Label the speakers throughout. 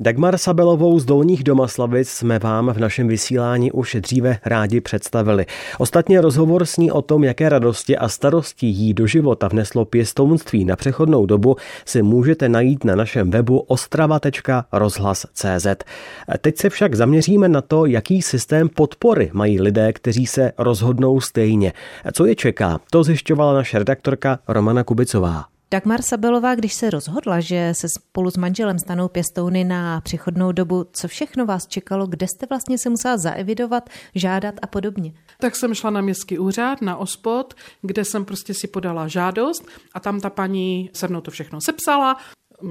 Speaker 1: Dagmar Sabelovou z Dolních Domaslavic jsme vám v našem vysílání už dříve rádi představili. Ostatně rozhovor s ní o tom, jaké radosti a starosti jí do života vneslo pěstounství na přechodnou dobu, si můžete najít na našem webu ostrava.rozhlas.cz. Teď se však zaměříme na to, jaký systém podpory mají lidé, kteří se rozhodnou stejně. Co je čeká, to zjišťovala naše redaktorka Romana Kubicová.
Speaker 2: Dagmar Sabelová, když se rozhodla, že se spolu s manželem stanou pěstouny na přechodnou dobu, co všechno vás čekalo, kde jste vlastně se musela zaevidovat, žádat a podobně?
Speaker 3: Tak jsem šla na městský úřad, na OSPOD, kde jsem prostě si podala žádost a tam ta paní se mnou to všechno sepsala,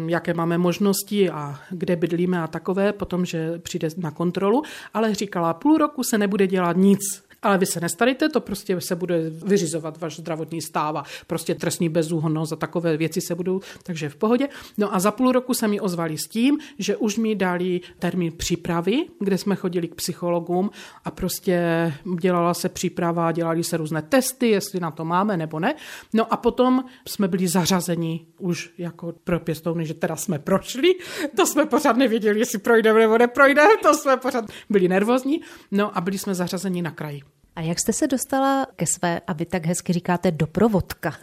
Speaker 3: jaké máme možnosti a kde bydlíme a takové, potom, že přijde na kontrolu, ale říkala, půl roku se nebude dělat nic ale vy se nestarejte, to prostě se bude vyřizovat váš zdravotní stáva, prostě trestní bezúhonnost a takové věci se budou, takže v pohodě. No a za půl roku se mi ozvali s tím, že už mi dali termín přípravy, kde jsme chodili k psychologům a prostě dělala se příprava, dělali se různé testy, jestli na to máme nebo ne. No a potom jsme byli zařazeni už jako pro pěstouny, že teda jsme prošli, to jsme pořád nevěděli, jestli projdeme nebo neprojdeme, to jsme pořád byli nervózní, no a byli jsme zařazeni na kraji.
Speaker 2: A jak jste se dostala ke své, a vy tak hezky říkáte, doprovodka?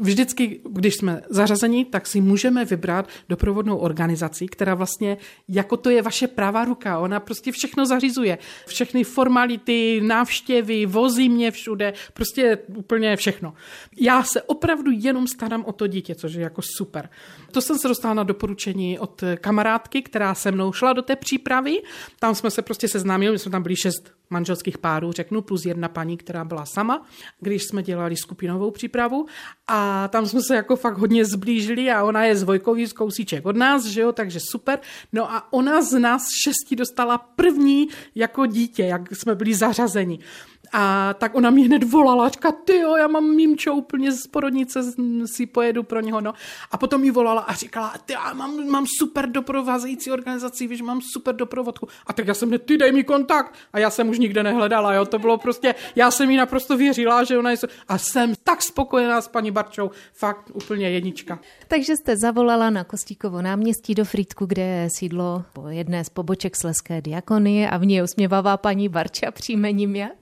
Speaker 3: Vždycky, když jsme zařazeni, tak si můžeme vybrat doprovodnou organizaci, která vlastně, jako to je vaše pravá ruka, ona prostě všechno zařizuje. Všechny formality, návštěvy, vozí mě všude, prostě úplně všechno. Já se opravdu jenom starám o to dítě, což je jako super. To jsem se dostala na doporučení od kamarádky, která se mnou šla do té přípravy. Tam jsme se prostě seznámili, my jsme tam byli šest manželských párů, řeknu, plus jedna paní, která byla sama, když jsme dělali skupinovou přípravu a tam jsme se jako fakt hodně zblížili a ona je z Vojkový z kousíček od nás, že jo, takže super. No a ona z nás šesti dostala první jako dítě, jak jsme byli zařazeni. A tak ona mi hned volala, říká, ty jo, já mám mýmčo úplně z porodnice, si pojedu pro něho, no. A potom mi volala a říkala, ty já mám, mám super doprovázející organizaci, víš, mám super doprovodku. A tak já jsem ty dej mi kontakt. A já jsem už nikde nehledala, jo, to bylo prostě, já jsem jí naprosto věřila, že ona je, a jsem tak spokojená s paní Barčou, fakt úplně jednička.
Speaker 2: Takže jste zavolala na Kostíkovo náměstí do Frýdku, kde je sídlo po jedné z poboček Sleské diakonie a v ní je usměvavá paní Barča příjmením jak?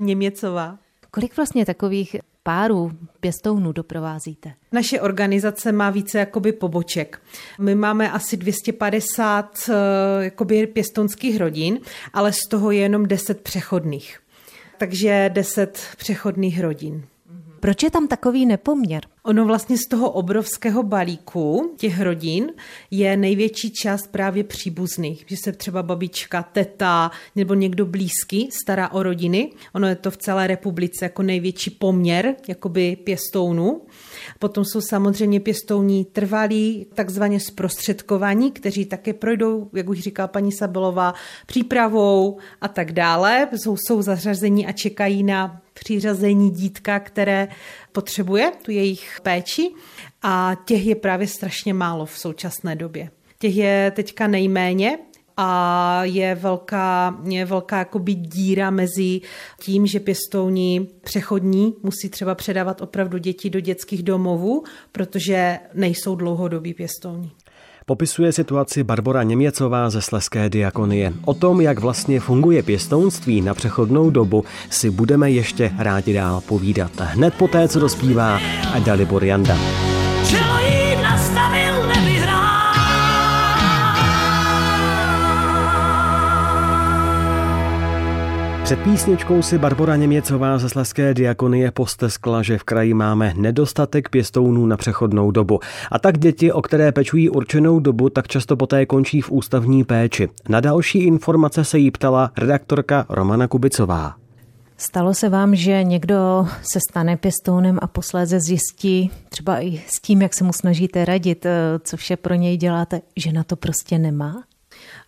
Speaker 4: Něměcová.
Speaker 2: Kolik vlastně takových párů pěstounů doprovázíte?
Speaker 4: Naše organizace má více jakoby poboček. My máme asi 250 eh, jakoby pěstounských rodin, ale z toho je jenom 10 přechodných. Takže 10 přechodných rodin.
Speaker 2: Proč je tam takový nepoměr?
Speaker 4: Ono vlastně z toho obrovského balíku těch rodin je největší část právě příbuzných, že se třeba babička, teta nebo někdo blízký stará o rodiny. Ono je to v celé republice jako největší poměr jakoby pěstounů. Potom jsou samozřejmě pěstouní trvalí, takzvaně zprostředkovaní, kteří také projdou, jak už říká paní Sabelová, přípravou a tak dále. Jsou, jsou zařazení a čekají na přiřazení dítka, které potřebuje tu jejich péči a těch je právě strašně málo v současné době. Těch je teďka nejméně, a je velká, je velká jakoby díra mezi tím, že pěstouni přechodní musí třeba předávat opravdu děti do dětských domovů, protože nejsou dlouhodobí pěstouni.
Speaker 1: Popisuje situaci Barbora Něměcová ze Sleské diakonie. O tom, jak vlastně funguje pěstounství na přechodnou dobu, si budeme ještě rádi dál povídat. Hned poté, co dospívá Dalibor Janda. Před písničkou si Barbora Něměcová ze Sleské diakonie posteskla, že v kraji máme nedostatek pěstounů na přechodnou dobu. A tak děti, o které pečují určenou dobu, tak často poté končí v ústavní péči. Na další informace se jí ptala redaktorka Romana Kubicová.
Speaker 2: Stalo se vám, že někdo se stane pěstounem a posléze zjistí, třeba i s tím, jak se mu snažíte radit, co vše pro něj děláte, že na to prostě nemá?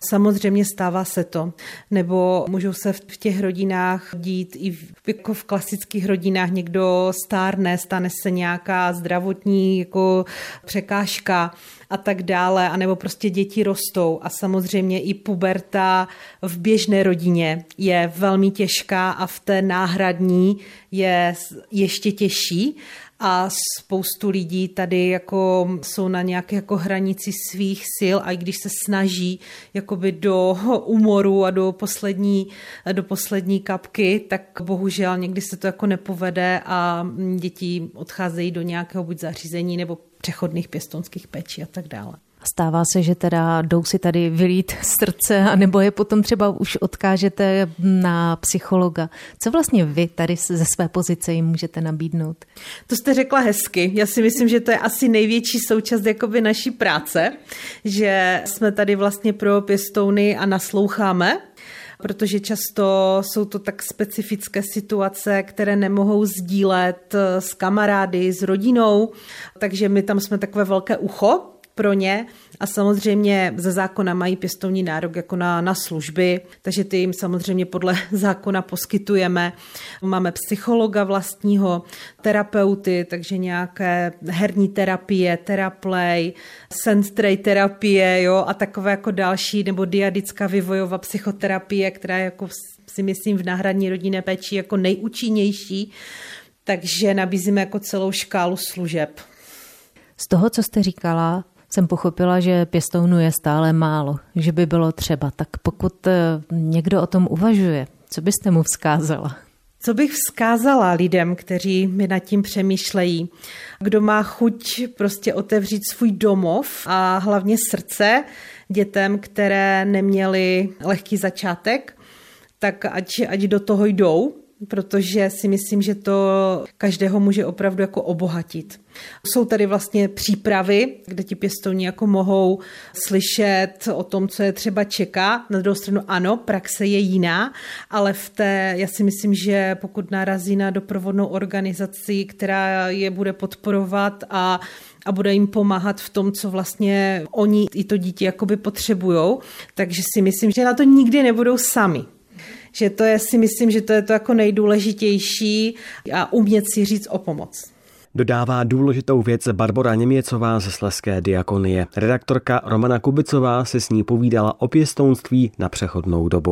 Speaker 4: Samozřejmě stává se to. Nebo můžou se v těch rodinách dít i v, jako v klasických rodinách někdo stárne, stane se nějaká zdravotní jako překážka a tak dále, anebo prostě děti rostou a samozřejmě i puberta v běžné rodině je velmi těžká a v té náhradní je ještě těžší a spoustu lidí tady jako jsou na nějaké jako hranici svých sil a i když se snaží jakoby do umoru a do poslední, do poslední kapky, tak bohužel někdy se to jako nepovede a děti odcházejí do nějakého buď zařízení nebo přechodných pěstonských pečí a tak dále.
Speaker 2: Stává se, že teda jdou si tady vylít srdce, anebo je potom třeba už odkážete na psychologa. Co vlastně vy tady ze své pozice jim můžete nabídnout?
Speaker 4: To jste řekla hezky. Já si myslím, že to je asi největší součást jakoby naší práce, že jsme tady vlastně pro pěstouny a nasloucháme protože často jsou to tak specifické situace, které nemohou sdílet s kamarády, s rodinou, takže my tam jsme takové velké ucho pro ně a samozřejmě ze zákona mají pěstovní nárok jako na, na služby, takže ty jim samozřejmě podle zákona poskytujeme. Máme psychologa vlastního, terapeuty, takže nějaké herní terapie, teraplay, senstray terapie jo, a takové jako další, nebo diadická vývojová psychoterapie, která je jako si myslím v náhradní rodinné péči jako nejúčinnější, takže nabízíme jako celou škálu služeb.
Speaker 2: Z toho, co jste říkala, jsem pochopila, že pěstounů je stále málo, že by bylo třeba. Tak pokud eh, někdo o tom uvažuje, co byste mu vzkázala?
Speaker 4: Co bych vzkázala lidem, kteří mi nad tím přemýšlejí? Kdo má chuť prostě otevřít svůj domov a hlavně srdce dětem, které neměly lehký začátek, tak ať, ať do toho jdou, protože si myslím, že to každého může opravdu jako obohatit. Jsou tady vlastně přípravy, kde ti pěstouni jako mohou slyšet o tom, co je třeba čeká. Na druhou stranu ano, praxe je jiná, ale v té, já si myslím, že pokud narazí na doprovodnou organizaci, která je bude podporovat a a bude jim pomáhat v tom, co vlastně oni i to dítě jakoby potřebujou. Takže si myslím, že na to nikdy nebudou sami že to je si myslím, že to je to jako nejdůležitější a umět si říct o pomoc.
Speaker 1: Dodává důležitou věc Barbara Něměcová ze Sleské diakonie. Redaktorka Romana Kubicová se s ní povídala o pěstounství na přechodnou dobu.